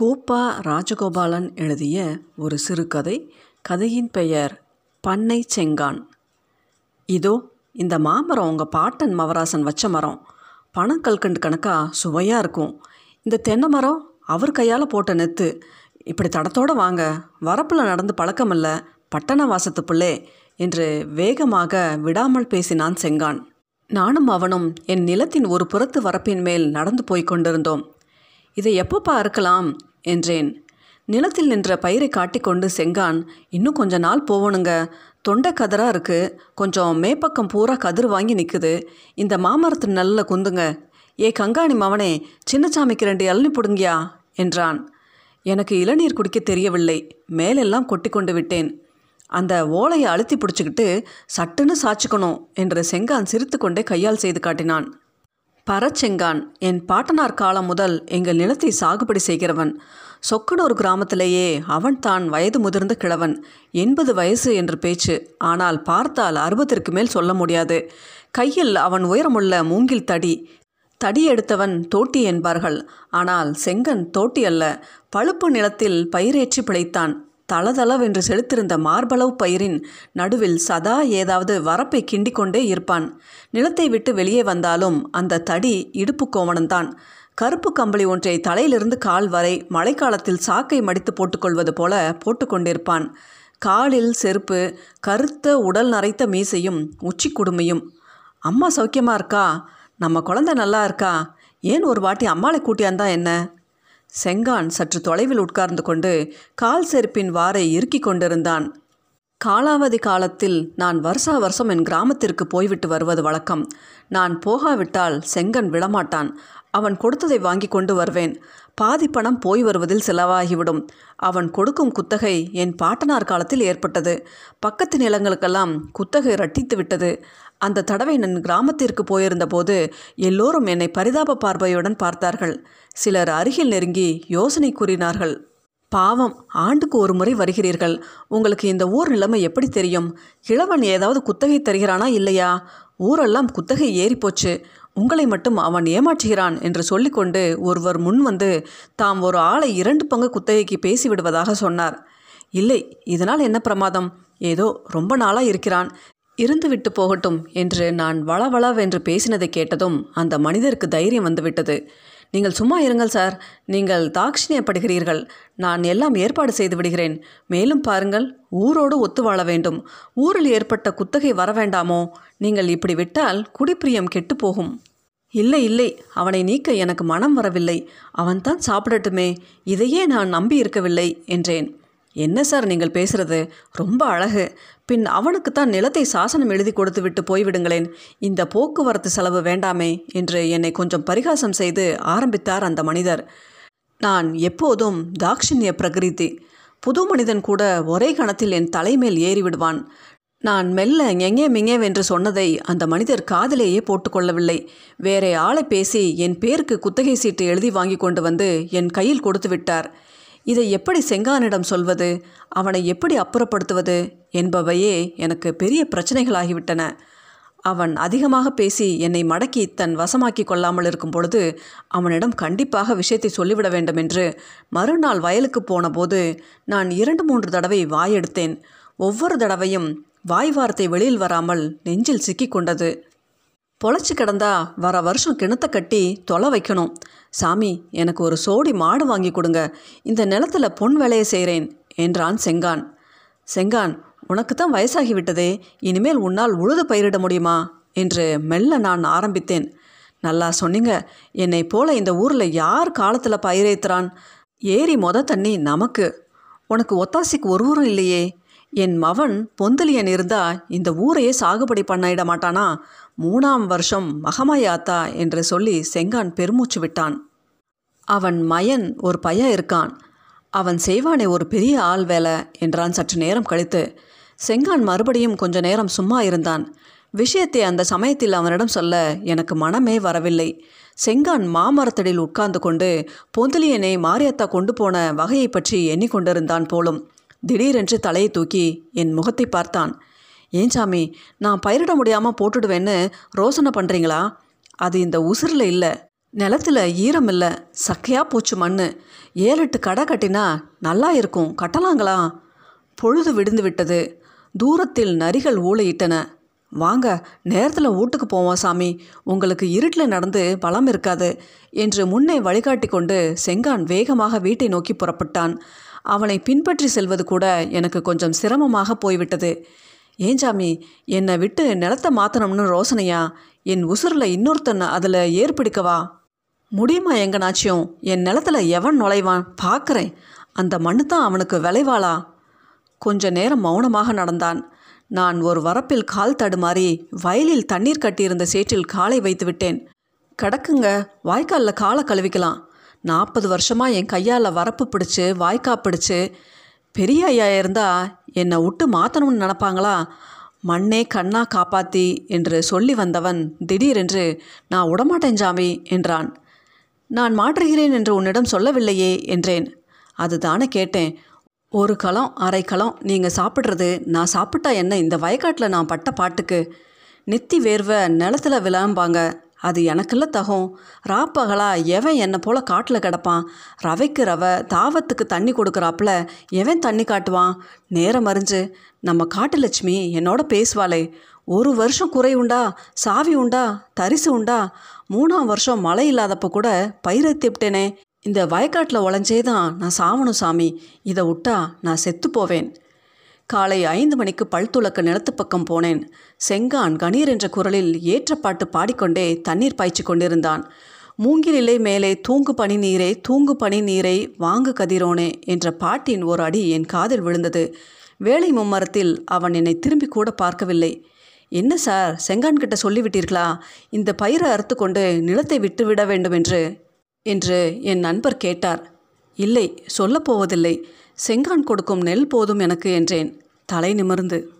கோப்பா ராஜகோபாலன் எழுதிய ஒரு சிறுகதை கதையின் பெயர் பண்ணை செங்கான். இதோ இந்த மாமரம் உங்கள் பாட்டன் மவராசன் வச்ச மரம். பணக்கல்கண்டு கணக்காக சுவையாக இருக்கும். இந்த தென்னை மரம் அவர் கையால் போட்ட நெத்து. இப்படி தடத்தோடு வாங்க வரப்பில் நடந்து பழக்கமில்ல பட்டண வாசத்து பிள்ளே என்று வேகமாக விடாமல் பேசினான் செங்கான். நானும் அவனும் என் நிலத்தின் ஒரு புறத்து வரப்பின் மேல் நடந்து போய் கொண்டிருந்தோம். இதை எப்பப்பா அறுக்கலாம்? என்றேன். நிலத்தில் நின்ற பயிரை காட்டிக்கொண்டு செங்கான் இன்னும் கொஞ்ச நாள் போகணுங்க தொண்டை கதராக இருக்குது கொஞ்சம் மேப்பக்கம் பூரா கதிர் வாங்கி நிற்குது இந்த மாமரத்து நல்ல குந்துங்க. ஏ கங்காணி மவனே சின்னச்சாமிக்கு ரெண்டு இளநி பிடுங்கியா? என்றான். எனக்கு இளநீர் குடிக்க தெரியவில்லை. மேலெல்லாம் கொட்டி கொண்டு விட்டேன். அந்த ஓலையை அழுத்தி பிடிச்சிக்கிட்டு சட்டுன்னு சாச்சுக்கணும் என்று செங்கான் சிரித்துக்கொண்டே கையால் செய்து காட்டினான். பரச்செங்கான் என் பாட்டனார் காலம் முதல் எங்கள் நிலத்தை சாகுபடி செய்கிறவன். சொக்கனூர் கிராமத்திலேயே அவன் தான் வயது முதிர்ந்த கிழவன். எண்பது வயசு என்று பேச்சு. ஆனால் பார்த்தால் அறுபத்திற்கு மேல் சொல்ல முடியாது. கையில் அவன் உயரமுள்ள மூங்கில் தடி. தடி எடுத்தவன் தோட்டி என்பார்கள். ஆனால் செங்கன் தோட்டி அல்ல. பழுப்பு நிலத்தில் பயிரேற்றி பிழைத்தான். தளதளவென்று செலுத்திருந்த மார்பளவு பயிரின் நடுவில் சதா ஏதாவது வரப்பை கிண்டிக் கொண்டே இருப்பான். நிலத்தை விட்டு வெளியே வந்தாலும் அந்த தடி இடுப்பு கோவணம்தான் கருப்பு கம்பளி ஒன்றை தலையிலிருந்து கால் வரை மழைக்காலத்தில் சாக்கை மடித்து போட்டுக்கொள்வது போல போட்டுக்கொண்டிருப்பான். காலில் செருப்பு கருத்த உடல் நரைத்த மீசையும் உச்சி குடுமையும். அம்மா சௌக்கியமாக இருக்கா? நம்ம குழந்தை நல்லா இருக்கா? ஏன் ஒரு வாட்டி அம்மாளை கூட்டியாந்தா என்ன? செங்கான் சற்று தொலைவில் உட்கார்ந்து கொண்டு கால் செருப்பின் வாரை இறுக்கிக் கொண்டிருந்தான். காலாவதி காலத்தில் நான் வருஷா வருஷம் என் கிராமத்திற்கு போய்விட்டு வருவது வழக்கம். நான் போகாவிட்டால் செங்கன் விடமாட்டான். அவன் கொடுத்ததை வாங்கி கொண்டு வருவேன். பாதி பணம் போய் வருவதில் செலவாகிவிடும். அவன் கொடுக்கும் குத்தகை என் பாட்டனார் காலத்தில் ஏற்பட்டது. பக்கத்து நிலங்களுக்கெல்லாம் குத்தகை ரட்டித்து விட்டது. அந்த தடவை நான் கிராமத்திற்கு போயிருந்த போது எல்லோரும் என்னை பரிதாப பார்வையுடன் பார்த்தார்கள். சிலர் அருகில் நெருங்கி யோசனை கூறினார்கள். பாவம் ஆண்டுக்கு ஒரு முறை வருகிறீர்கள். உங்களுக்கு இந்த ஊர் நிலைமை எப்படி தெரியும்? கிழவன் ஏதாவது குத்தகை தருகிறானா இல்லையா? ஊரெல்லாம் குத்தகை ஏறிப்போச்சு உங்களை மட்டும் அவன் ஏமாற்றுகிறான் என்று சொல்லிக்கொண்டு ஒருவர் முன் வந்து தாம் ஒரு ஆளை இரண்டு பங்கு குத்தகைக்கு பேசிவிடுவதாக சொன்னார். இல்லை இதனால் என்ன பிரமாதம்? ஏதோ ரொம்ப நாளாக இருக்கிறான். இருந்துவிட்டு போகட்டும் என்று நான் வளவளவென்று பேசினதை கேட்டதும் அந்த மனிதருக்கு தைரியம் வந்துவிட்டது. நீங்கள் சும்மா இருங்கள் சார். நீங்கள் தாட்சிணியப்படுகிறீர்கள் நான் எல்லாம் ஏற்பாடு செய்து விடுகிறேன். மேலும் பாருங்கள் ஊரோடு ஒத்து வாழ வேண்டும். ஊரில் ஏற்பட்ட குத்தகை வர வேண்டாமோ? நீங்கள் இப்படி விட்டால் குடிப்பிரியம் கெட்டு போகும். இல்லை இல்லை. அவனை நீக்க எனக்கு மனம் வரவில்லை. அவன்தான் சாப்பிடட்டுமே. இதையே நான் நம்பி இருக்கவில்லை என்றேன். என்ன சார் நீங்கள் பேசுறது? ரொம்ப அழகு. பின் அவனுக்குத்தான் நிலத்தை சாசனம் எழுதி கொடுத்து விட்டு போய்விடுங்களேன். இந்த போக்குவரத்து செலவு வேண்டாமே என்று என்னை கொஞ்சம் பரிகாசம் செய்து ஆரம்பித்தார் அந்த மனிதர். நான் எப்போதும் தாக்ஷிணிய பிரகிருதி. புது மனிதன் கூட ஒரே கணத்தில் என் தலைமேல் ஏறிவிடுவான். நான் மெல்ல எங்கே மிங்கேவென்று சொன்னதை அந்த மனிதர் காதிலேயே போட்டுக்கொள்ளவில்லை வேறே ஆளை பேசி என் பேருக்கு குத்தகை சீட்டு எழுதி வாங்கி கொண்டு வந்து என் கையில் கொடுத்து விட்டார். இதை எப்படி செங்கானிடம் சொல்வது? அவனை எப்படி அப்புறப்படுத்துவது? என்பவையே எனக்கு பெரிய பிரச்சனைகளாகிவிட்டன. அவன் அதிகமாக பேசி என்னை மடக்கி தன் வசமாக்கி கொள்ளாமல் இருக்கும் பொழுது அவனிடம் கண்டிப்பாக விஷயத்தை சொல்லிவிட வேண்டும் என்று மறுநாள் வயலுக்கு போனபோது நான் இரண்டு மூன்று தடவை வாயெடுத்தேன். ஒவ்வொரு தடவையும் வாய் வார்த்தை வெளியில் வராமல் நெஞ்சில் சிக்கி கொண்டது. பொழைச்சி கிடந்தா வர வருஷம் கிணத்த கட்டி தொலை வைக்கணும். சாமி எனக்கு ஒரு சோடி மாடு வாங்கி கொடுங்க. இந்த நிலத்துல பொன் வேலையை செய்கிறேன் என்றான் செங்கான். செங்கான் உனக்கு தான் வயசாகி விட்டதே இனிமேல் உன்னால் உழுது பயிரிட முடியுமா? என்று மெல்ல நான் ஆரம்பித்தேன். நல்லா சொன்னீங்க என்னை போல இந்த ஊரில் யார் காலத்தில் பயிரேத்துறான்? ஏரி மொத தண்ணி நமக்கு. உனக்கு ஒத்தாசிக்கு ஒருவரும் இல்லையே என் மவன் பொந்தலியன் இருந்தா இந்த ஊரையே சாகுபடி பண்ணிட மாட்டானா? மூணாம் வருஷம் மகமாயாத்தா என்று சொல்லி செங்கான் பெருமூச்சு விட்டான். அவன் மயன் ஒரு பையன் இருக்கான். அவன் செய்வானே ஒரு பெரிய ஆள் வேலை என்றான் சற்று நேரம் கழித்து. செங்கான் மறுபடியும் கொஞ்ச நேரம் சும்மா இருந்தான். விஷயத்தை அந்த சமயத்தில் அவனிடம் சொல்ல எனக்கு மனமே வரவில்லை. செங்கான் மாமரத்தடியில் உட்கார்ந்து கொண்டு பொந்தலியனை மாரியாத்தா கொண்டு போன வகையை பற்றி எண்ணிக்கொண்டிருந்தான் போலும். திடீரென்று தலையை தூக்கி என் முகத்தை பார்த்தான். ஏன் சாமி நான் பயிரிட முடியாமல் போட்டுடுவேன்னு ரோசனை பண்ணுறீங்களா அது இந்த உசுரில் இல்லை. நிலத்தில் ஈரம் இல்லை. சக்கையாக போச்சு மண் ஏழு எட்டு கடை கட்டினா நல்லா இருக்கும். கட்டலாங்களா? பொழுது விடுந்து விட்டது. தூரத்தில் நரிகள் ஊழையிட்டன வாங்க நேரத்தில் வீட்டுக்கு போவோம் சாமி. உங்களுக்கு இருட்டில் நடந்து பலம் இருக்காது என்று முன்னே வழிகாட்டி கொண்டு செங்கான் வேகமாக வீட்டை நோக்கி புறப்பட்டான். அவனை பின்பற்றி செல்வது கூட எனக்கு கொஞ்சம் சிரமமாக போய்விட்டது. ஏன் சாமி என்னை விட்டு நிலத்தை மாற்றணும்னு ரோசனையா? என் உசுரில் இன்னொருத்தன் அதில் ஏற்பிடிக்கவா முடியுமா எங்கனாச்சியும்? என் நிலத்துல எவன் நுழைவான்? பார்க்குறேன் அந்த மண்ணு தான் அவனுக்கு விளைவாளா? கொஞ்ச நேரம் மௌனமாக நடந்தான். நான் ஒரு வரப்பில் கால் தடுமாறி வயலில் தண்ணீர் கட்டியிருந்த சேற்றில் காலை வைத்து விட்டேன் கடக்குங்க. வாய்க்காலில் காலை கழுவிக்கலாம். நாற்பது வருஷமாக என் கையால் வரப்பு பிடிச்சி வாய்க்கா பிடிச்சி பெரிய ஐயா இருந்தால் என்னை விட்டு மாற்றணும்னு நினப்பாங்களா? மண்ணே கண்ணா காப்பாத்தி என்று சொல்லி வந்தவன் திடீரென்று நான் உடமாட்டேன் ஜாமி என்றான். நான் மாற்றுகிறேன் என்று உன்னிடம் சொல்லவில்லையே என்றேன். அதுதானே கேட்டேன். ஒரு களம் அரை களம் நீங்கள் சாப்பிட்றது நான் சாப்பிட்டா என்ன இந்த வயக்காட்டில் நான் பட்ட பாட்டுக்கு? நெத்தி வேர்வை நிலத்தில் விளாம்பாங்க அது எனக்குல்ல தகும். ராப்பகலா எவன் என்னை போல் காட்டில் கிடப்பான்? ரவைக்கு ரவை தாவத்துக்கு தண்ணி கொடுக்குறாப்புல எவன் தண்ணி காட்டுவான்? நேரம் அறிஞ்சு நம்ம காட்டு லட்சுமி என்னோட பேசுவாளே. ஒரு வருஷம் குறை உண்டா? சாவி உண்டா? தரிசு உண்டா? மூணாம் வருஷம் மழை இல்லாதப்போ கூட பயிரை இந்த வயக்காட்டில் உழைஞ்சே தான் நான் சாவணும் சாமி. இதை விட்டா நான் செத்து போவேன். காலை ஐந்து மணிக்கு பல் துளக்க நிலத்து பக்கம் போனேன். செங்கான் கணீர் என்ற குரலில் ஏற்றப்பாட்டு பாடிக்கொண்டே தண்ணீர் பாய்ச்சி கொண்டிருந்தான். மூங்கிலிலை மேலே தூங்கு பனி நீரே தூங்கு பனி நீரை வாங்கு கதிரோனே என்ற பாட்டின் ஒரு அடி என் காதில் விழுந்தது. வேலை மும்மரத்தில் அவன் என்னை திரும்பி கூட பார்க்கவில்லை. என்ன சார் செங்கான் கிட்ட சொல்லிவிட்டீர்களா? இந்த பயிரை அறுத்து கொண்டு நிலத்தை விட்டு விட வேண்டும் என்று என்று என் நண்பர் கேட்டார். இல்லை சொல்லப்போவதில்லை செங்கான் கொடுக்கும் நெல் போதும் எனக்கு என்றேன். தலை நிமிர்ந்து.